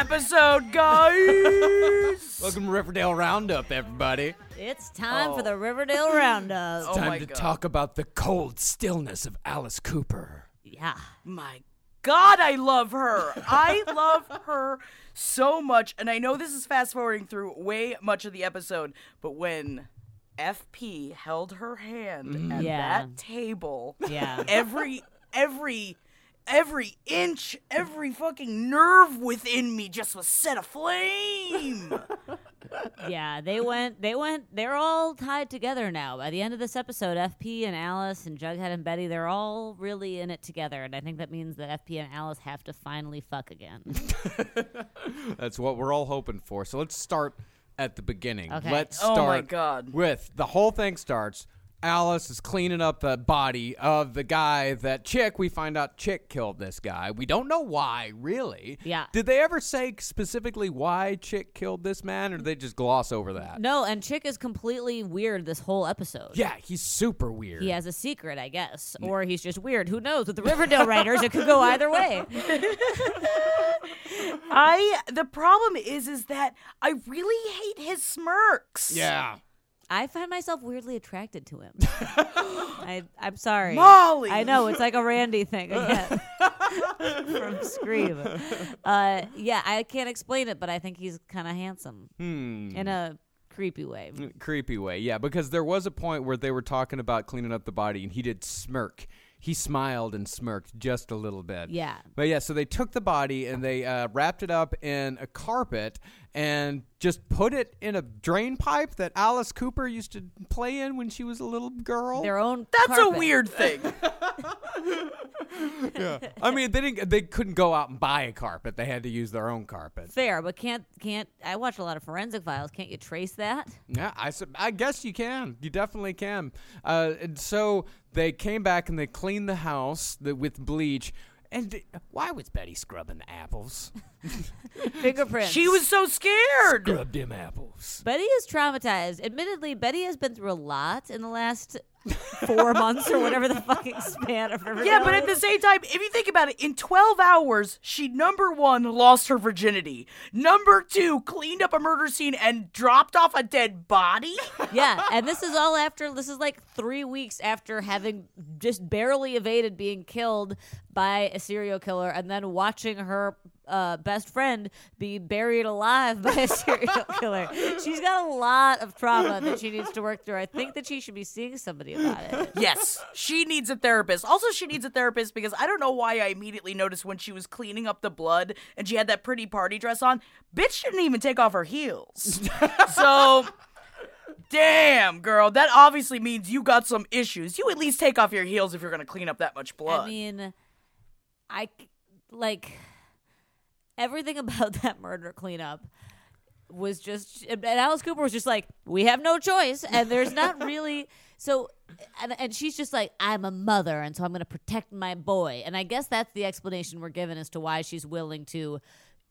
Episode, guys? Welcome to Riverdale Roundup, everybody. It's time for the oh. Riverdale Roundup. Oh Time my to God. talk about the cold stillness of Alice Cooper. Yeah. My God, I love her. I love her so much. And I know this is fast forwarding through way much of the episode, but when FP held her hand at mm. Yeah. that table, Yeah. every, every, every inch, every fucking nerve within me just was set aflame. yeah. They went, they went, they're all tied together now. By the end of this episode, FP and Alice and Jughead and Betty, they're all really in it together. And I think that means that FP and Alice have to finally fuck again. That's what we're all hoping for. So let's start at the beginning. Okay. Let's Oh start my God. with the whole thing starts. Alice is cleaning up the body of the guy that Chick. We find out Chick killed this guy. We don't know why, really. Yeah. Did they ever say specifically why Chick killed this man, or did they just gloss over that? no, and Chick is completely weird this whole episode. Yeah, he's super weird. He has a secret, I guess. Or he's just weird. Who knows? With the Riverdale writers, it could go either way. I the problem is is that I really hate his smirks. Yeah. I find myself weirdly attracted to him. I, I'm sorry. Molly. I know, it's like a Randy thing again from Scream. Uh, yeah, I can't explain it, but I think he's kind of handsome Hmm. in a creepy way. creepy way yeah because there was a point where they were talking about cleaning up the body and he did smirk he smiled and smirked just a little bit Yeah. but yeah so they took the body and they uh, wrapped it up in a carpet and just put it in a drain pipe that alice cooper used to play in when she was a little girl Their own. That's a weird thing. i mean they didn't they couldn't go out and buy a carpet they had to use their own carpet Fair, but can't can't I watch a lot of forensic files? Can't you trace that? Yeah, I, I guess you can. You definitely can. Uh, and so they came back and they cleaned the house the, with bleach. And th- why was Betty scrubbing the apples? Fingerprints. she was so scared. Scrub them apples. Betty is traumatized. Admittedly, Betty has been through a lot in the last four months or whatever the fucking span of Riverdale. Yeah, but at the same time, if you think about it, in 12 hours, she number one lost her virginity. Number two, cleaned up a murder scene and dropped off a dead body. yeah, and this is all after this is like three weeks after having just barely evaded being killed by a serial killer, and then watching her uh, best friend be buried alive by a serial killer. She's got a lot of trauma that she needs to work through. I think that she should be seeing somebody about it. yes, she needs a therapist. Also, she needs a therapist because I don't know why I immediately noticed when she was cleaning up the blood and she had that pretty party dress on. Bitch didn't even take off her heels. so. Damn, girl, that obviously means you got some issues. You at least take off your heels if you're gonna clean up that much blood. I mean, I like everything about that murder cleanup was just and Alice Cooper was just like we have no choice and there's not really so and, and she's just like I'm a mother and so I'm going to protect my boy and I guess that's the explanation we're given as to why she's willing to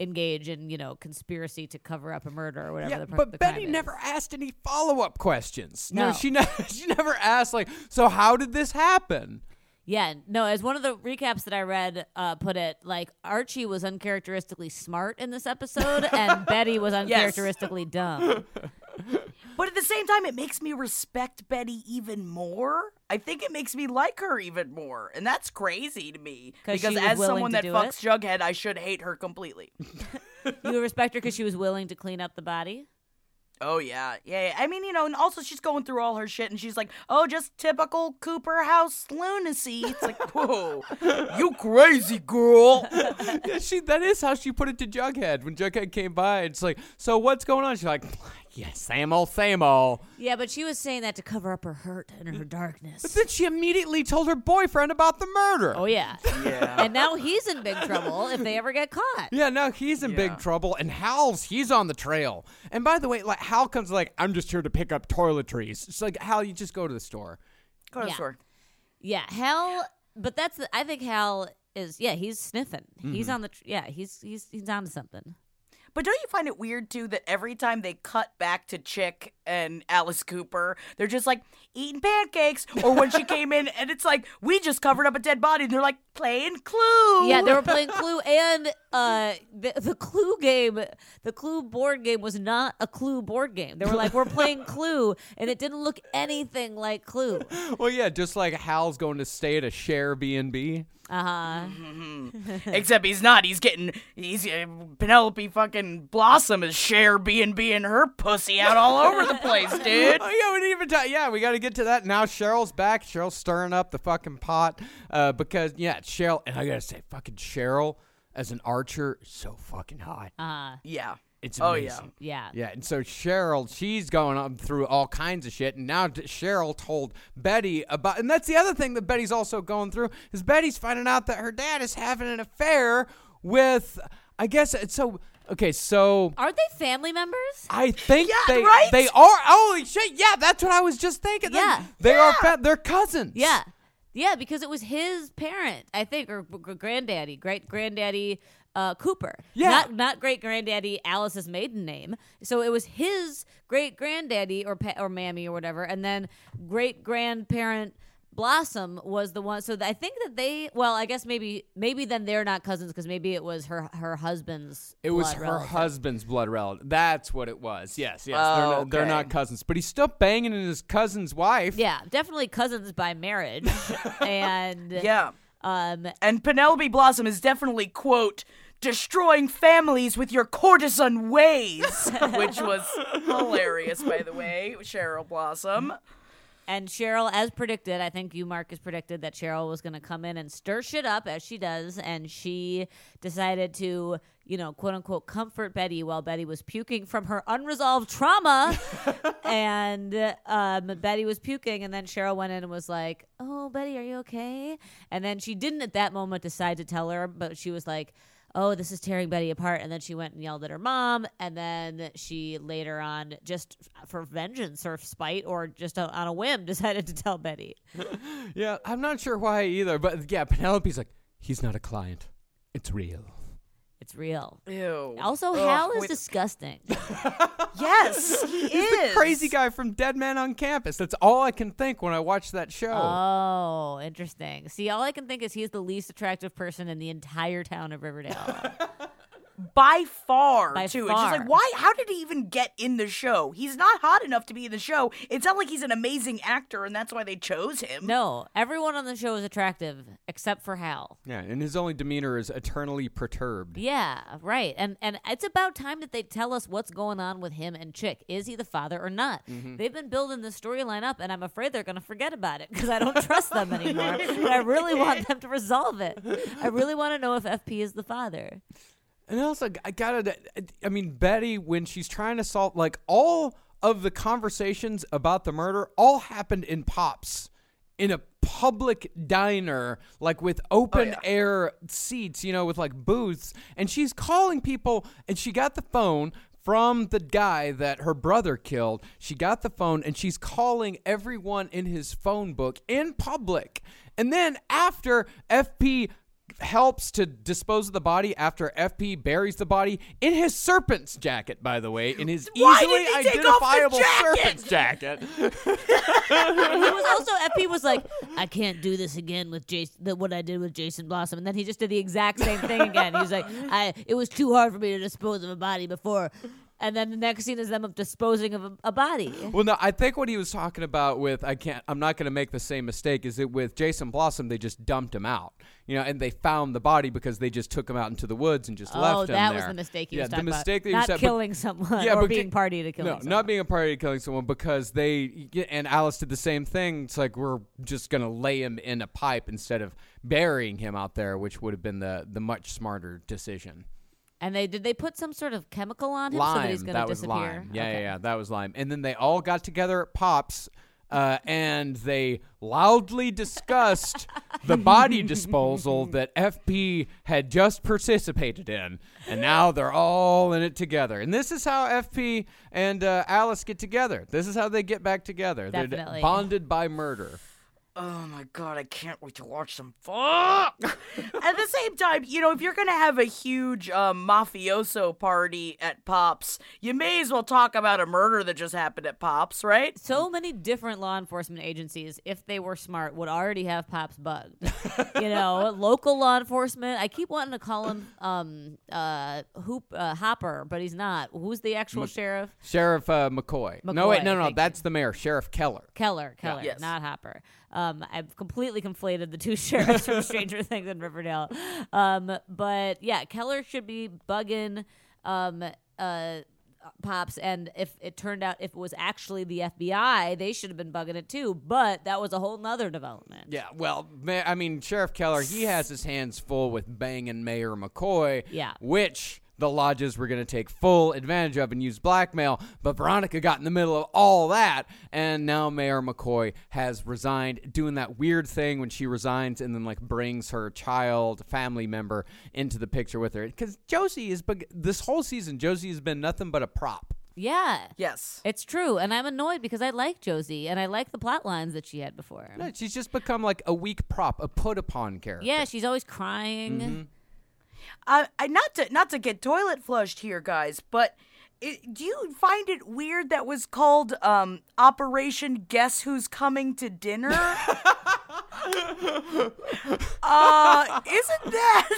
engage in you know conspiracy to cover up a murder or whatever Yeah, the, but the Betty never asked any follow up questions. No, No. she. She never asked like, so how did this happen? Yeah, no, as one of the recaps that I read uh, put it, like Archie was uncharacteristically smart in this episode, and Betty was uncharacteristically dumb. But at the same time, it makes me respect Betty even more. I think it makes me like her even more, and that's crazy to me. Because as someone that fucks Jughead, I should hate her completely. You respect her because she was willing to clean up the body. Oh yeah, yeah. I mean, you know, and also she's going through all her shit, and she's like, "Oh, just typical Cooper House lunacy." It's like, whoa, you crazy girl. yeah, she that is how she put it to Jughead when Jughead came by. It's like, so what's going on? She's like, yeah, same old, same old. Yeah, but she was saying that to cover up her hurt and her darkness. But then she immediately told her boyfriend about the murder. oh yeah, Yeah. and now he's in big trouble if they ever get caught. Yeah, now he's in Yeah. big trouble, and Hal's he's on the trail. And by the way, like Hal comes like, I'm just here to pick up toiletries. It's like Hal, you just go to the store. Go to the Yeah. store. Yeah, Hal. But that's the, I think Hal is. Yeah, he's sniffing. Mm-hmm. He's on the. Tr- yeah, he's he's he's on to something. But don't you find it weird too that every time they cut back to Chick and Alice Cooper, they're just like eating pancakes, or when she came in and it's like we just covered up a dead body, and they're like playing Clue. Yeah, they were playing Clue, and uh, the, the Clue game, the Clue board game was not a Clue board game. They were like, "We're playing Clue," and it didn't look anything like Clue. Well, yeah, just like Hal's going to stay at a share B and B. Uh huh. Except he's not. He's getting he's uh, Penelope fucking Blossom is share B and B and her pussy out all over the place, dude. Oh yeah, we didn't even talk. Yeah, we got to get to that now. Cheryl's back. Cheryl's stirring up the fucking pot uh, because yeah, Cheryl. And I gotta say, fucking Cheryl as an archer, so fucking hot. Uh, Yeah. It's Oh, amazing. yeah. Yeah, and so Cheryl, she's going on through all kinds of shit, and now Cheryl told Betty about, and that's the other thing that Betty's also going through is Betty's finding out that her dad is having an affair with, I guess it's so. Okay, so Aren't they family members? I think Yeah, they right? they are. Holy shit! Yeah, that's what I was just thinking. Yeah. they are. Fa- they're cousins. Yeah. Yeah, because it was his parent, I think, or granddaddy, great granddaddy uh, Cooper. Yeah. Not not great granddaddy Alice's maiden name. So it was his great granddaddy or pa- or mammy or whatever, and then great grandparent Blossom was the one. So I think that they. Well, I guess maybe maybe then they're not cousins because maybe it was her her husband's. It was her relative. husband's blood relative. That's what it was. Yes, yes. Oh, they're, not, they're not cousins, but he's still banging in his cousin's wife. Yeah, definitely cousins by marriage, and Yeah. um, And Penelope Blossom is definitely quote destroying families with your courtesan ways, which was hilarious, by the way. Cheryl Blossom. And Cheryl, as predicted, I think you, Marcus, predicted that Cheryl was going to come in and stir shit up as she does. And she decided to, you know, quote unquote, comfort Betty while Betty was puking from her unresolved trauma. and um, Betty was puking. And then Cheryl went in and was like, Oh, Betty, are you okay? And then she didn't at that moment decide to tell her, but she was like, oh, this is tearing Betty apart. And then she went and yelled at her mom. And then she later on, just for vengeance or spite or just on a whim, decided to tell Betty. Yeah, I'm not sure why either, but yeah, Penelope's like, he's not a client. It's real. It's real. Ew. Also, Ugh, Hal is with- disgusting. Yes, he He's is. the crazy guy from Dead Man on Campus. That's all I can think when I watch that show. Oh, interesting. See, all I can think is he's the least attractive person in the entire town of Riverdale. By far, By too. It's just far. like, why? How did he even get in the show? He's not hot enough to be in the show. It's not like he's an amazing actor, and that's why they chose him. no, everyone on the show is attractive except for Hal. yeah, and his only demeanor is eternally perturbed. Yeah, right. And and it's about time that they tell us what's going on with him and Chick. Is he the father or not? Mm-hmm. They've been building the storyline up, and I'm afraid they're going to forget about it because I don't trust them anymore. But I really want them to resolve it. I really want to know if FP is the father. And also, I gotta. I mean, Betty, when she's trying to solve, like all of the conversations about the murder, all happened in pops, in a public diner, like with open oh, yeah. air seats, you know, with like booths. And she's calling people, and she got the phone from the guy that her brother killed. She got the phone, and she's calling everyone in his phone book in public. And then after FP helps to dispose of the body after FP buries the body in his serpent's jacket, by the way, in his Why easily didn't he take off the identifiable jacket? serpent's jacket. And he was also FP was like, I can't do this again with Jason. The, what I did with Jason Blossom, and then he just did the exact same thing again. He was like, I it was too hard for me to dispose of a body before, and then the next scene is them of disposing of a, a body. Well, no, I think what he was talking about with I can't. I'm not going to make the same mistake. Is it with Jason Blossom? They just dumped him out, you know, and they found the body because they just took him out into the woods and just Oh, left him there. Oh, that was the mistake he yeah, was the talking mistake about. that not said, but- killing someone Yeah, or but being party to killing no, someone. not being a party to killing someone because they and Alice did the same thing. It's like we're just gonna lay him in a pipe instead of burying him out there, which would have been the the much smarter decision. And they did they put some sort of chemical on him so that he's going to disappear. lime. Yeah, Okay. yeah, yeah, that was lime. And then they all got together at Pops. Uh, and they loudly discussed the body disposal that FP had just participated in, and now they're all in it together. And this is how FP and uh, Alice get together. This is how they get back together. They're Definitely. bonded by murder. Oh my god, I can't wait to watch some fuck. At the same time, you know, if you're gonna have a huge um, mafioso party at Pops, you may as well talk about a murder that just happened at Pops, right? So many different law enforcement agencies, if they were smart, would already have Pops bugged. you know, local law enforcement. I keep wanting to call him um uh Hoop uh, Hopper, but he's not. Who's the actual sheriff? Sheriff uh, McCoy. No, wait, McCoy, no, no, thank that's the mayor, Sheriff Keller. Keller, Keller, Yes. not Hopper. Um, I've completely conflated the two sheriffs from Stranger Things and Riverdale. Um, but yeah, Keller should be bugging um, uh, Pops, and if it turned out if it was actually the FBI, they should have been bugging it too. But that was a whole nother development. Yeah, well, ma- I mean, Sheriff Keller, he has his hands full with banging Mayor McCoy. Yeah. Which the lodges were going to take full advantage of and use blackmail. But Veronica got in the middle of all that, and now Mayor McCoy has resigned, doing that weird thing when she resigns and then, like, brings her child, family member into the picture with her. Because Josie is, beg- this whole season, Josie has been nothing but a prop. Yeah. Yes. It's true, and I'm annoyed because I like Josie and I like the plot lines that she had before. No, she's just become like a weak prop, a put upon character. Yeah, she's always crying. Mm-hmm. I, I not to not to get toilet flushed here, guys, but it, do you find it weird that was called um, Operation Guess Who's Coming to Dinner? uh, isn't that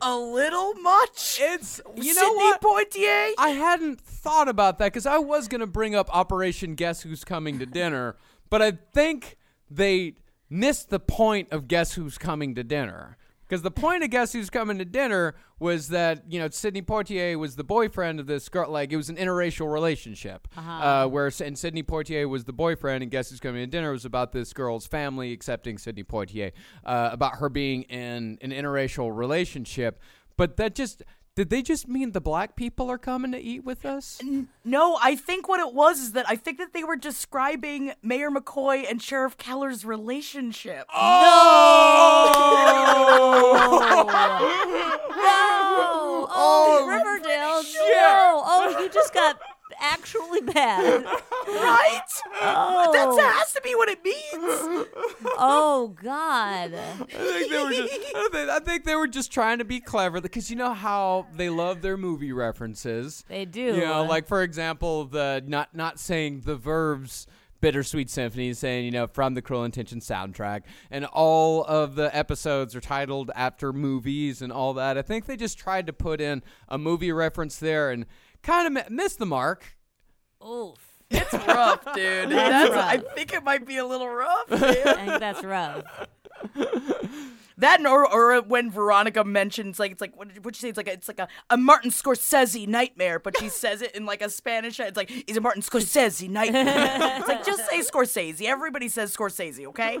a little much? It's you Sidney know what? Poitier. I hadn't thought about that because I was gonna bring up Operation Guess Who's Coming to Dinner, but I think they missed the point of Guess Who's Coming to Dinner. Because the point of Guess Who's Coming to Dinner was that you know Sidney Poitier was the boyfriend of this girl, like it was an interracial relationship, uh where and Sidney Poitier was the boyfriend, and Guess Who's Coming to Dinner? Was about this girl's family accepting Sidney Poitier, uh, about her being in an interracial relationship. But that just did they just mean the black people are coming to eat with us? No, I think what it was is that I think that they were describing Mayor McCoy and Sheriff Keller's relationship. Oh, No! Oh, Riverdale! No! Oh, you just got actually bad. Right? Oh, That has to be what it means. oh God! I think they were just, I think, I think they were just trying to be clever because you know how they love their movie references. They do. You know, like for example, the not not saying the verbs bittersweet symphony saying you know from the cruel intention soundtrack and all of the episodes are titled after movies and all that i think they just tried to put in a movie reference there and kind of mi- missed the mark Oof. It's rough, dude. That's I think it might be a little rough. I think that's rough. That or or when Veronica mentions like it's like what did you say? It's like a, it's like a, a Martin Scorsese nightmare, but she says it in like a Spanish. It's like it's a Martin Scorsese nightmare. it's like just say Scorsese. Everybody says Scorsese, okay?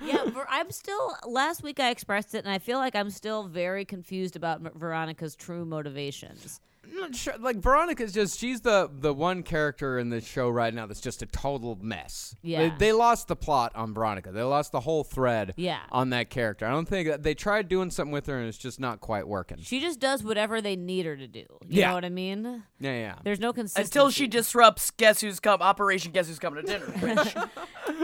Yeah, I'm still. Last week I expressed it, and I feel like I'm still very confused about M- Veronica's true motivations. I'm not sure. Like Veronica's just she's the the one character in the show right now that's just a total mess. Yeah. They, they lost the plot on Veronica. They lost the whole thread Yeah. on that character. I don't think that they tried doing something with her and it's just not quite working. She just does whatever they need her to do. You Yeah. know what I mean? Yeah, yeah. There's no consistency. Until she disrupts Guess Who's Come Operation Guess Who's Coming to Dinner. Which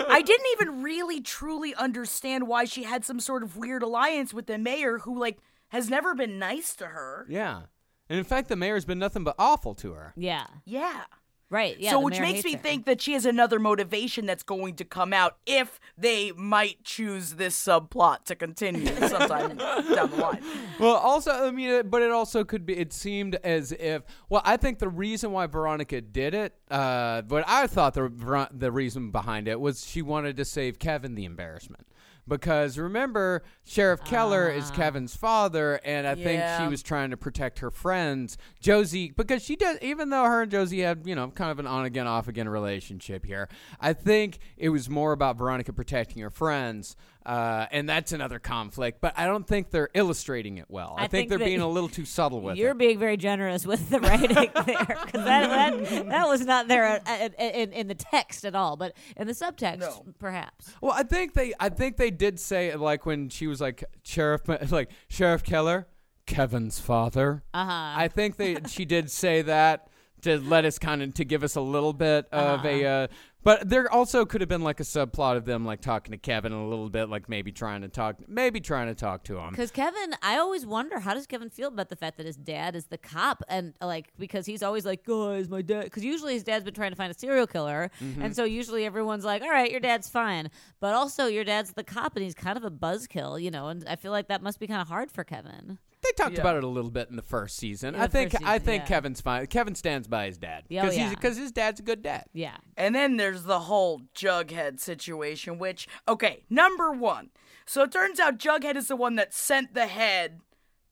I didn't even really truly understand why she had some sort of weird alliance with the mayor who like has never been nice to her. Yeah. And in fact, the mayor's been nothing but awful to her. Yeah. Yeah. Right. Yeah. so which makes me her. think that she has another motivation that's going to come out if they might choose this subplot to continue sometime down the line. Well, also, I mean, but it also could be. It seemed as if. Well, I think the reason why Veronica did it, uh, but I thought the the reason behind it was she wanted to save Kevin the embarrassment. Because remember, Sheriff Keller is ah. Kevin's father, and I think she was trying to protect her friends, Josie, because she does. Even though her and Josie had, you know, kind of an on again, off again relationship here, I think it was more about Veronica protecting her friends, uh, and that's another conflict. But I don't think they're illustrating it well. I, I think, think they're being a little too subtle with it. You're being very generous with the writing there, because that, that that was not there uh, in, in, in the text at all, but in the subtext, No. perhaps. Well, I think they, I think they did say like when she was like Sheriff, like Sheriff Keller, Kevin's father. Uh huh. I think they, she did say that to let us kind of to give us a little bit of a. Uh, but there also could have been like a subplot of them like talking to Kevin a little bit, like maybe trying to talk, maybe trying to talk to him. Because Kevin, I always wonder how does Kevin feel about the fact that his dad is the cop, and like because he's always like, guys, my dad. Because usually his dad's been trying to find a serial killer, Mm-hmm. and so usually everyone's like, all right, your dad's fine, but also your dad's the cop, and he's kind of a buzzkill, you know. And I feel like that must be kind of hard for Kevin. They talked Yeah. about it a little bit in the first season. In I think first I think yeah. Kevin's fine. Kevin stands by his dad oh, Yeah, oh, because yeah. because his dad's a good dad. Yeah. And then there's the whole Jughead situation, which, okay, number one. So it turns out Jughead is the one that sent the head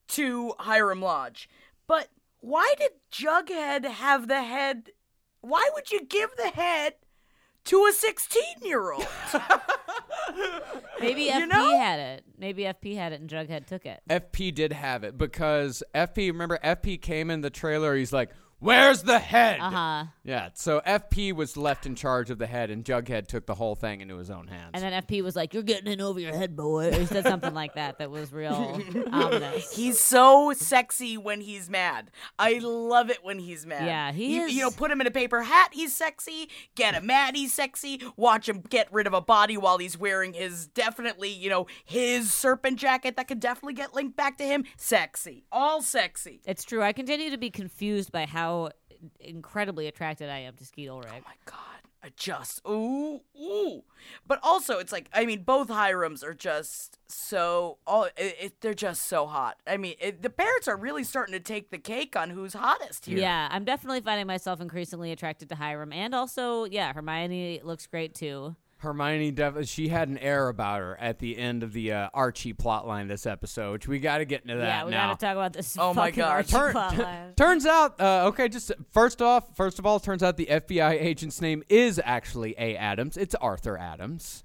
to Hiram Lodge. But why did Jughead have the head? Why would you give the head to a 16 year old? Maybe You FP know? had it. Maybe FP had it, and Jughead took it. FP did have it because FP. Remember, FP came in the trailer. He's like, "Where's the head?" Uh huh. Yeah. So FP was left in charge of the head, and Jughead took the whole thing into his own hands. And then FP was like, "You're getting in over your head, boy." Or he said something like that. That was real ominous. He's so sexy when he's mad. I love it when he's mad. Yeah, he you, is- You know, put him in a paper hat, he's sexy. Get him mad, he's sexy. Watch him get rid of a body while he's wearing his definitely, you know, his serpent jacket that could definitely get linked back to him. Sexy. All sexy. It's true. I continue to be confused by how incredibly attracted I am to Skeet Ulrich. Oh my God. I just ooh ooh, but also it's like I mean both Hirams are just so all it, it, they're just so hot. I mean it, the parents are really starting to take the cake on who's hottest here. Yeah, I'm definitely finding myself increasingly attracted to Hiram, and also, yeah, Hermione looks great too. Hermione, def- she had an air about her at the end of the uh, Archie plotline this episode, which we got to get into that yeah, we gotta talk about this. Oh my God. Archie Turn- plotline. Turns out, uh, okay, just first off, first of all, turns out the FBI agent's name is actually A. Adams. It's Arthur Adams.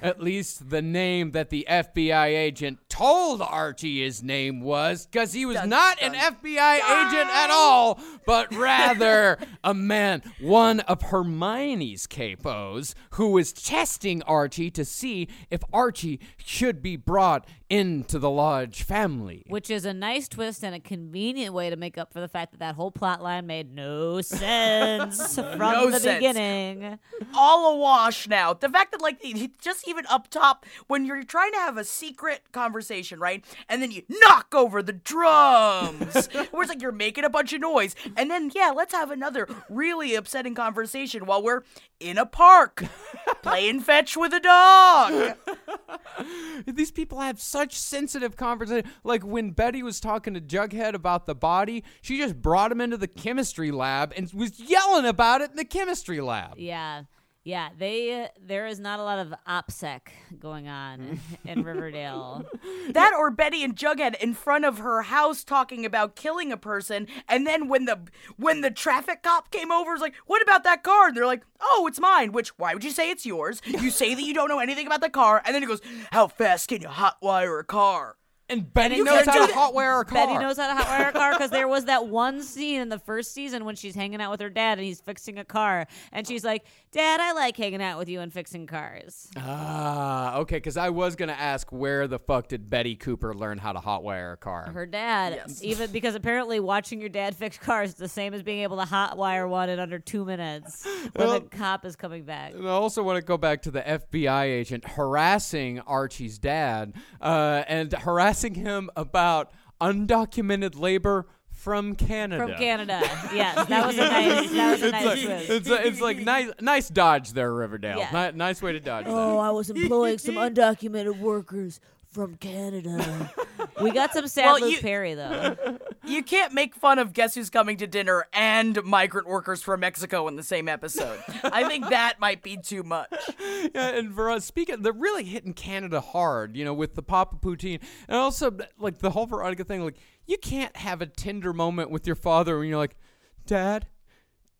At least the name that the FBI agent told Archie his name was, because he was Dun, not an dun, FBI agent at all, but rather a man, one of Hermione's capos, who was testing Archie to see if Archie should be brought into the Lodge family. Which is a nice twist and a convenient way to make up for the fact that that whole plot line made no sense from No the sense. beginning. all awash now. The fact that like just even up top when you're trying to have a secret conversation, right? And then you knock over the drums. where it's like you're making a bunch of noise. And then yeah, let's have another really upsetting conversation while we're in a park playing fetch with a dog. These people have such sensitive conversation. Like when Betty was talking to Jughead about the body, she just brought him into the chemistry lab and was yelling about it in the chemistry lab. Yeah. Yeah, they uh, there is not a lot of OPSEC going on in Riverdale. That or Betty and Jughead in front of her house talking about killing a person, and then when the when the traffic cop came over, it's like, "What about that car?" And they're like, "Oh, it's mine." Which why would you say it's yours? You say that you don't know anything about the car, and then he goes, "How fast can you hotwire a car?" And Betty you knows how do to hotwire a car. Betty knows how to hotwire a car because there was that one scene in the first season when she's hanging out with her dad and he's fixing a car, and she's like, "Dad, I like hanging out with you and fixing cars." Ah, okay. Because I was gonna ask where the fuck did Betty Cooper learn how to hotwire a car? Her dad, even because apparently watching your dad fix cars is the same as being able to hotwire one in under two minutes when the cop is coming back. And I also want to go back to the FBI agent harassing Archie's dad uh, and harassing him about undocumented labor from Canada. From Canada, yes, that was a nice, that was a nice Like, twist. it's, it's like nice, nice dodge there, Riverdale. Yeah. Ni- nice way to dodge Oh, that. I was employing some undocumented workers from Canada. we got some sad Well, Luke you- Perry though. You can't make fun of Guess Who's Coming to Dinner and migrant workers from Mexico in the same episode. I think that might be too much. Yeah, and for us, speaking, they're really hitting Canada hard, you know, with the Papa Poutine, and also like the whole Veronica thing. Like, you can't have a tender moment with your father when you're like, "Dad,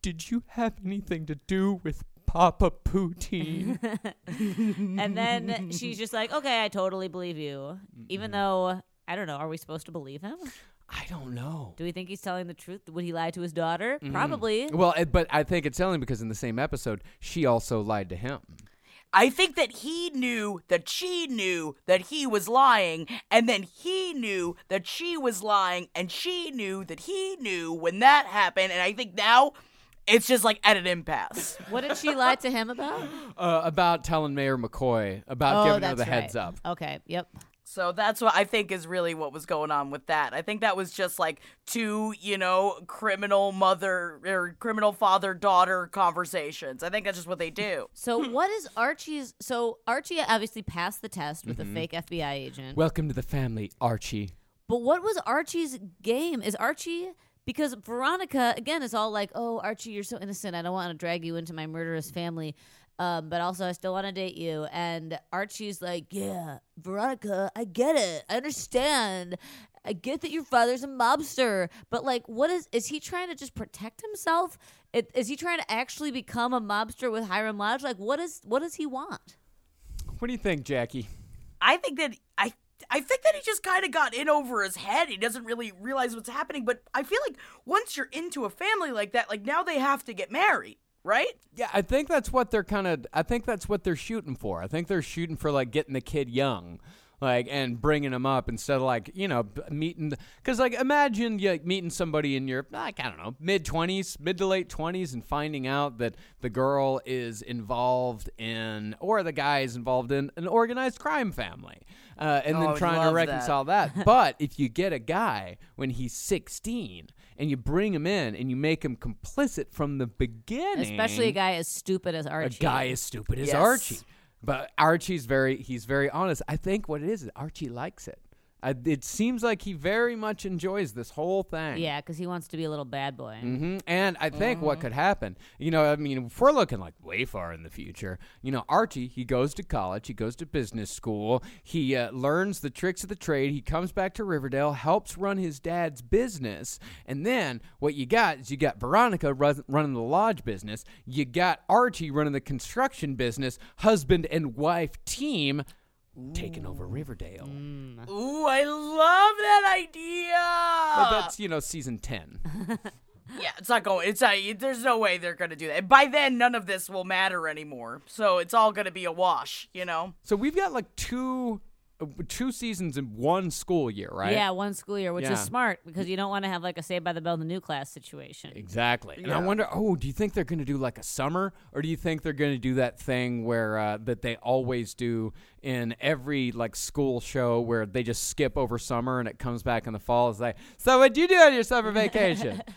did you have anything to do with Papa Poutine?" and then she's just like, "Okay, I totally believe you," even though I don't know. Are we supposed to believe him? I don't know. Do we think he's telling the truth? Would he lie to his daughter? Probably. Well, but I think it's telling because in the same episode, she also lied to him. I think that he knew that she knew that he was lying, and then he knew that she was lying, and she knew that he knew when that happened. And I think now it's just like at an impasse. What did she lie to him about? Uh, about telling Mayor McCoy about oh, giving that's her the heads up. Okay. Yep. So that's what I think is really what was going on with that. I think that was just like two, you know, criminal mother or criminal father daughter conversations. I think that's just what they do. So what is Archie's? So Archie obviously passed the test with Mm-hmm. the fake FBI agent. Welcome to the family, Archie. But what was Archie's game? Is Archie because Veronica again is all like, "Oh, Archie, you're so innocent. I don't want to drag you into my murderous family." Um, but also, I still want to date you. And Archie's like, "Yeah, Veronica, I get it. I understand. I get that your father's a mobster. But like, what is is he trying to just protect himself? It, is he trying to actually become a mobster with Hiram Lodge? Like, what is what does he want? What do you think, Jackie? I think that I think that he just kind of got in over his head. He doesn't really realize what's happening, but I feel like once you're into a family like that, like now they have to get married, right? Yeah, I think that's what they're kind of. I think that's what they're shooting for. I think they're shooting for like getting the kid young, like and bringing him up instead of like you know meeting. Because like imagine you like, meeting somebody in your like I don't know mid twenties, mid to late twenties, and finding out that the girl is involved in or the guy is involved in an organized crime family, uh, and Oh, then trying to love that. reconcile that. but if you get a guy when he's sixteen. And you bring him in and you make him complicit from the beginning. Especially a guy as stupid as Archie. A guy as stupid as Yes. Archie. But Archie's very he's very honest. I think what it is is Archie likes it. I, it seems like he very much enjoys this whole thing. Yeah, because he wants to be a little bad boy. hmm And I think what could happen, you know, I mean, if we're looking like way far in the future, you know, Archie, he goes to college, he goes to business school, he uh, learns the tricks of the trade, he comes back to Riverdale, helps run his dad's business, and then what you got is you got Veronica run, running the lodge business, you got Archie running the construction business, husband and wife team. Taking over Riverdale, Ooh, I love that idea. but that's you know season ten. yeah, it's not going. It's not, there's no way they're gonna do that. By then, none of this will matter anymore. So it's all gonna be a wash, you know. So we've got like two uh, two seasons in one school year, right? Yeah, one school year, which Yeah. is smart because you don't want to have like a Saved by the Bell the new class situation. Exactly. And I wonder, oh, do you think they're going to do like a summer or do you think they're going to do that thing where uh, that they always do in every like school show where they just skip over summer and it comes back in the fall it's like, "So what'd you do on your summer vacation?"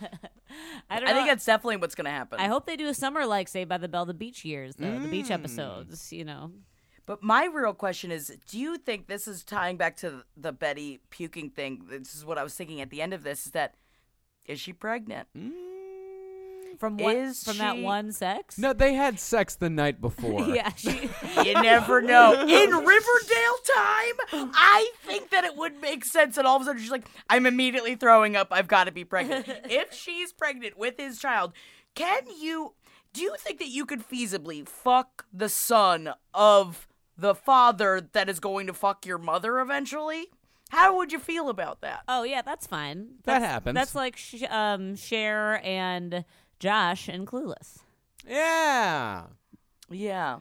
I don't I know. think that's definitely what's gonna happen. I hope they do a summer like Saved by the Bell the beach years, though the Mm. beach episodes. You know, But my real question is do you think this is tying back to the Betty puking thing? This is what I was thinking at the end of this is that is she pregnant? Mm. from one Is from that one sex. no, they had sex the night before. yeah, she, You never know. In Riverdale time, I think that it would make sense. And all of a sudden, she's like, I'm immediately throwing up. I've got to be pregnant. if she's pregnant with his child, can you, do you think that you could feasibly fuck the son of the father that is going to fuck your mother eventually? How would you feel about that? Oh yeah, that's fine. That That's, happens. That's like sh- um, Cher and Josh and Clueless. Yeah. Yeah.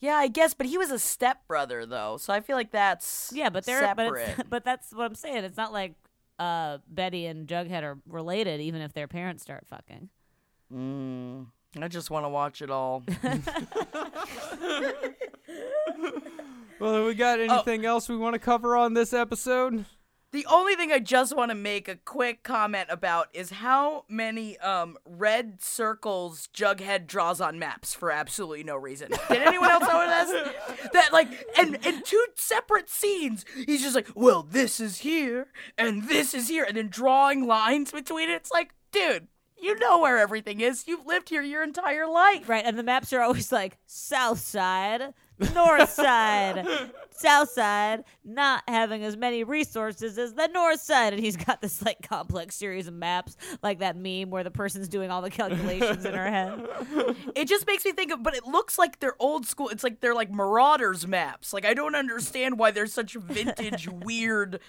Yeah, I guess, but he was a stepbrother though, so I feel like that's Yeah, but they're separate. but but that's what I'm saying. It's not like uh, Betty and Jughead are related, even if their parents start fucking. Mm, I just want to watch it all. Well, have we got Oh. anything else we want to cover on this episode? The only thing I just want to make a quick comment about is how many um, red circles Jughead draws on maps for absolutely no reason. Did anyone else notice that? Like, and in two separate scenes, he's just like, "Well, this is here, and this is here," and then drawing lines between it. It's like, dude, you know where everything is. You've lived here your entire life. Right, and the maps are always like South Side, North Side, South Side, not having as many resources as the North Side, and he's got this like complex series of maps, like that meme where the person's doing all the calculations in her head. It just makes me think of, but it looks like they're old school. It's like they're like Marauders maps. Like I don't understand why they're such vintage, weird,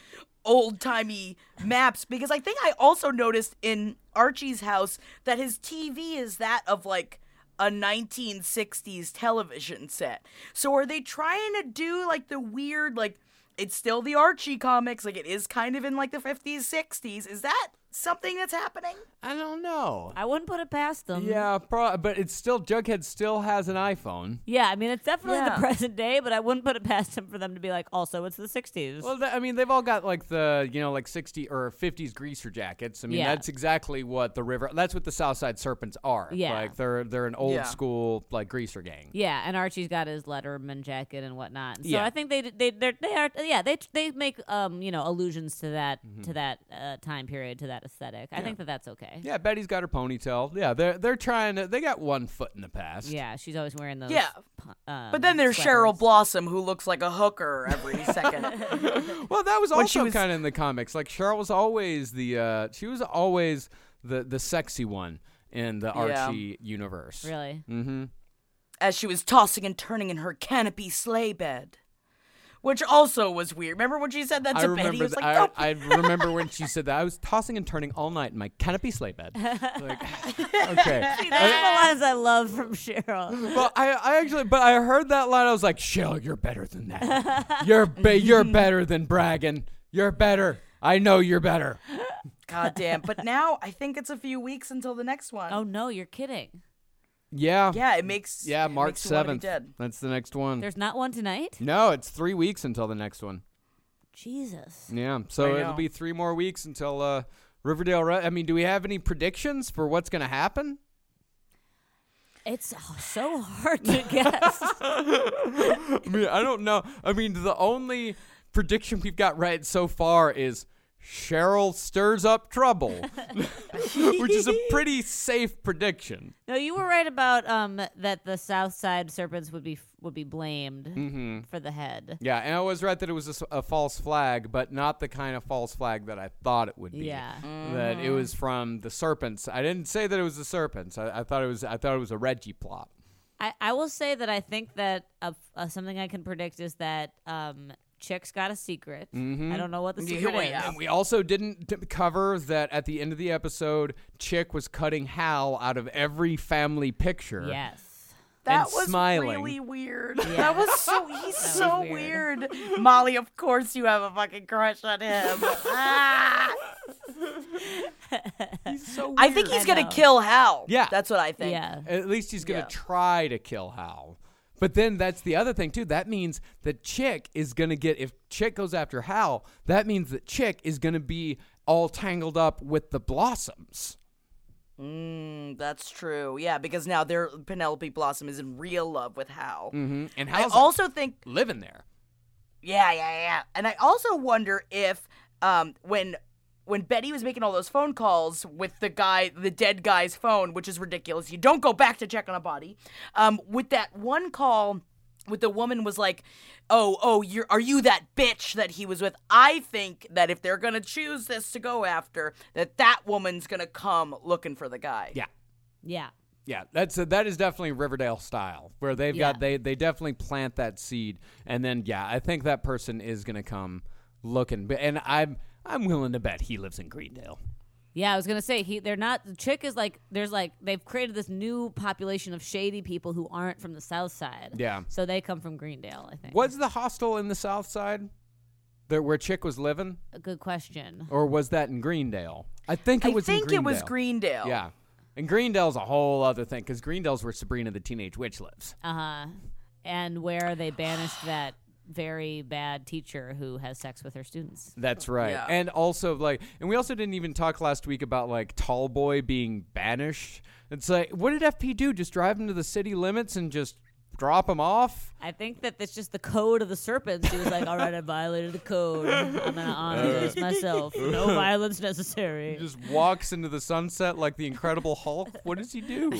old timey maps. Because I think I also noticed in Archie's house that his TV is that of like a 1960s television set. So are they trying to do like the weird, like it's still the Archie comics, like it is kind of in like the 50s, 60s. Is that something that's happening? I don't know. I wouldn't put it past them. Yeah, pro- but it's still Jughead still has an iPhone. Yeah, I mean it's definitely Yeah. the present day, but I wouldn't put it past him for them to be like, also it's the '60s. Well, th- I mean, they've all got like the you know like sixty or fifties greaser jackets. I mean, Yeah. that's exactly what the river. That's what the Southside Serpents are. Yeah. like they're they're an old Yeah. school like greaser gang. Yeah, and Archie's got his Letterman jacket and whatnot. And so Yeah. I think they they they're, they are yeah they they make um you know allusions to that to that uh, time period to that aesthetic. I think that that's okay. Yeah, Betty's got her ponytail. Yeah, they're they're trying to. They got one foot in the past. Yeah, she's always wearing those. Yeah. pu- Um, But then there's sweaters. Cheryl Blossom, who looks like a hooker every second. Well, that was When she also was- kind of in the comics. Like Cheryl was always the. Uh, she was always the the sexy one in the Yeah. Archie universe. Really? Mm-hmm. as she was tossing and turning in her canopy sleigh bed. Which also was weird. Remember when she said that I to Betty? It remember. was th- like, I, "Don't I remember when she said that. I was tossing and turning all night in my canopy sleigh bed. like, okay. See, those are the lines I love from Cheryl. Well, I, I actually, but I heard that line. I was like, Cheryl, you're better than that. You're ba- you're better than bragging. You're better. I know you're better. God damn. But now I think it's a few weeks until the next one. Oh no, you're kidding. Yeah. yeah, it makes Yeah, it March makes you wanna be seventh. Dead. That's the next one. There's not one tonight. no, it's three weeks until the next one. Jesus. Yeah, so it'll know. be three more weeks until uh, Riverdale. Re- I mean, do we have any predictions for what's going to happen? It's so hard to guess. I mean, I don't know. I mean, the only prediction we've got right so far is Cheryl stirs up trouble, which is a pretty safe prediction. no, you were right about um that the South Side Serpents would be would be blamed Mm-hmm. for the head. Yeah, and I was right that it was a false flag, but not the kind of false flag that I thought it would be. Yeah. That it was from the serpents. I didn't say that it was the serpents. I, I thought it was. I thought it was a Reggie plot. I, I will say that I think that uh, uh, something I can predict is that um, Chick's got a secret. I don't know what the Yeah, secret well, is. And we also didn't d- cover that at the end of the episode, Chick was cutting Hal out of every family picture. Yes. That was smiling. really weird. Yeah. That was so he's was so weird. weird. Molly, of course you have a fucking crush on him. Ah. He's so I think he's I gonna know. kill Hal. Yeah. That's what I think. Yeah. At least he's going to Yeah. try to kill Hal. But then that's the other thing too. That means that Chick is going to get if Chick goes after Hal, that means that Chick is going to be all tangled up with the Blossoms. Mm, that's true. Yeah, because now their Penelope Blossom is in real love with Hal. Mm-hmm. And I Hal's also think living there. Yeah, yeah, yeah. And I also wonder if um when when Betty was making all those phone calls with the guy, the dead guy's phone, which is ridiculous. You don't go back to check on a body. Um, with that one call, with the woman was like, "Oh, oh, you're are you that bitch that he was with?" I think that if they're gonna choose this to go after, that that woman's gonna come looking for the guy. Yeah. Yeah. Yeah, that's uh, that is definitely Riverdale style, where they've Yeah. got they they definitely plant that seed, and then yeah, I think that person is gonna come looking. But and I'm I'm willing to bet he lives in Greendale. Yeah, I was gonna say he. They're not. The chick is like. There's like they've created this new population of shady people who aren't from the South Side. Yeah. So they come from Greendale. I think. Was the hostel in the South Side, there where Chick was living, a good question? or was that in Greendale? I think it I was. in think it was Greendale. Greendale. Yeah, and Greendale's a whole other thing because Greendale's where Sabrina the Teenage Witch lives. Uh huh. And where they banished that very bad teacher who has sex with her students. That's right. Yeah. And also like and we also didn't even talk last week about like Tall Boy being banished. It's like what did FP do? Just drive him to the city limits and just drop him off? I think that that's just the code of the serpents. He was like, "All right, I violated the code. I'm gonna honor this myself. No violence necessary." He just walks into the sunset like the Incredible Hulk. What does he do?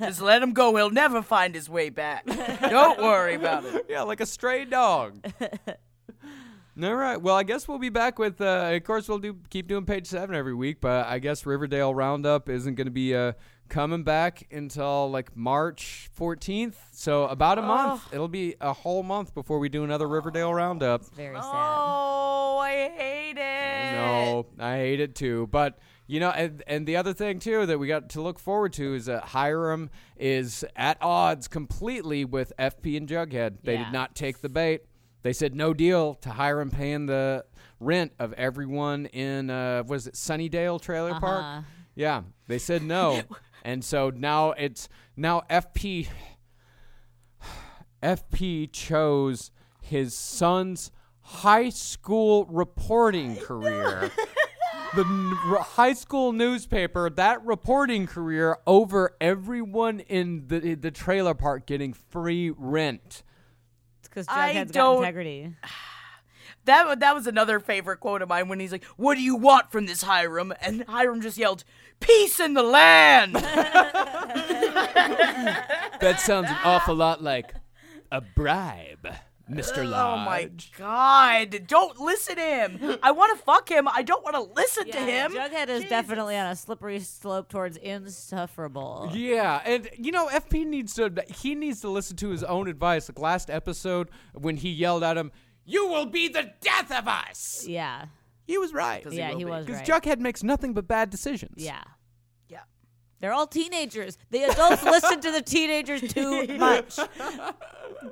Just let him go. He'll never find his way back. Don't worry about it. yeah, like a stray dog. All right. Well, I guess we'll be back with. Uh, of course, we'll do keep doing page seven every week, but I guess Riverdale Roundup isn't going to be uh, coming back until like March 14th. So about a month. It'll be a whole month before we do another Riverdale Roundup. Very sad. Oh, I hate it. No, I hate it too. But you know, and, and the other thing too that we got to look forward to is that Hiram is at odds completely with FP and Jughead. They Yeah. did not take the bait. They said no deal to Hiram paying the rent of everyone in uh, was it Sunnydale Trailer Uh-huh. Park? Yeah, they said no, and so now it's now FP. FP chose his son's high school reporting career. the n- r- high school newspaper, that reporting career over everyone in the the trailer park getting free rent. It's because I Jughead's got don't- integrity. That that was another favorite quote of mine when he's like, "What do you want from this Hiram?" And Hiram just yelled, "Peace in the land." That sounds an awful lot like a bribe, Mr. Oh Lodge. oh my god! Don't listen to him. I want to fuck him. I don't want to listen to him. Jughead is definitely on a slippery slope towards insufferable. Yeah, and you know, FP needs to he needs to listen to his own advice. Like last episode when he yelled at him, "You will be the death of us." Yeah. He was right. Yeah, he was Because right. Jughead makes nothing but bad decisions. Yeah. Yeah. They're all teenagers. The adults listen to the teenagers too much.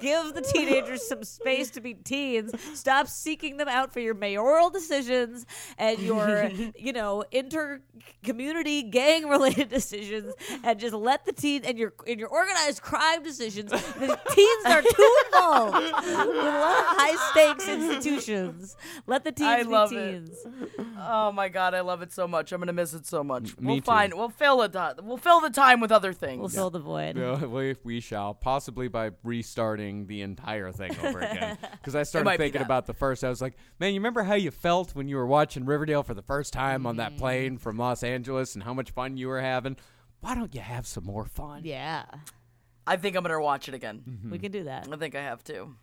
Give the teenagers some space to be teens. Stop seeking them out for your mayoral decisions and your, you know, inter community gang related decisions and just let the teen and your in your organized crime decisions. The teens are too involved with a lot of high stakes institutions. Let the teens I be love it. teens. Oh my god, I love it so much. I'm gonna miss it so much. me we'll too. find. We'll fill it. We'll fill the time with other things. We'll fill the void. Yeah, we, we shall possibly by restarting the entire thing over again. Because I started thinking about the first. I was like, man, you remember how you felt when you were watching Riverdale for the first time on that plane from Los Angeles, and how much fun you were having? Why don't you have some more fun? Yeah. I think I'm gonna watch it again. Mm-hmm. We can do that. I think I have to.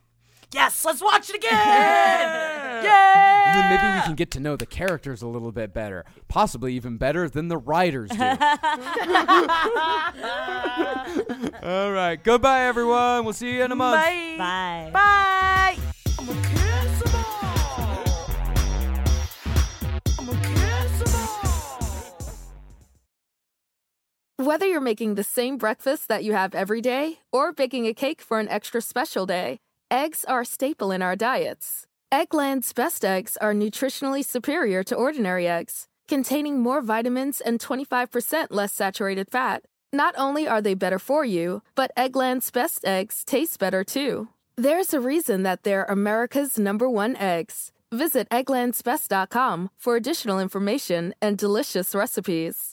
Yes, let's watch it again. And yeah. then maybe we can get to know the characters a little bit better, possibly even better than the writers do. All right, goodbye, everyone. We'll see you in a month. Bye. Bye. Bye. I'm gonna kiss 'em all. I'm gonna kiss 'em all. Whether you're making the same breakfast that you have every day or baking a cake for an extra special day, eggs are a staple in our diets. Eggland's best eggs are nutritionally superior to ordinary eggs, containing more vitamins and 25% less saturated fat. Not only are they better for you, but Eggland's best eggs taste better too. There's a reason that they're America's number one eggs. Visit egglandsbest.com for additional information and delicious recipes.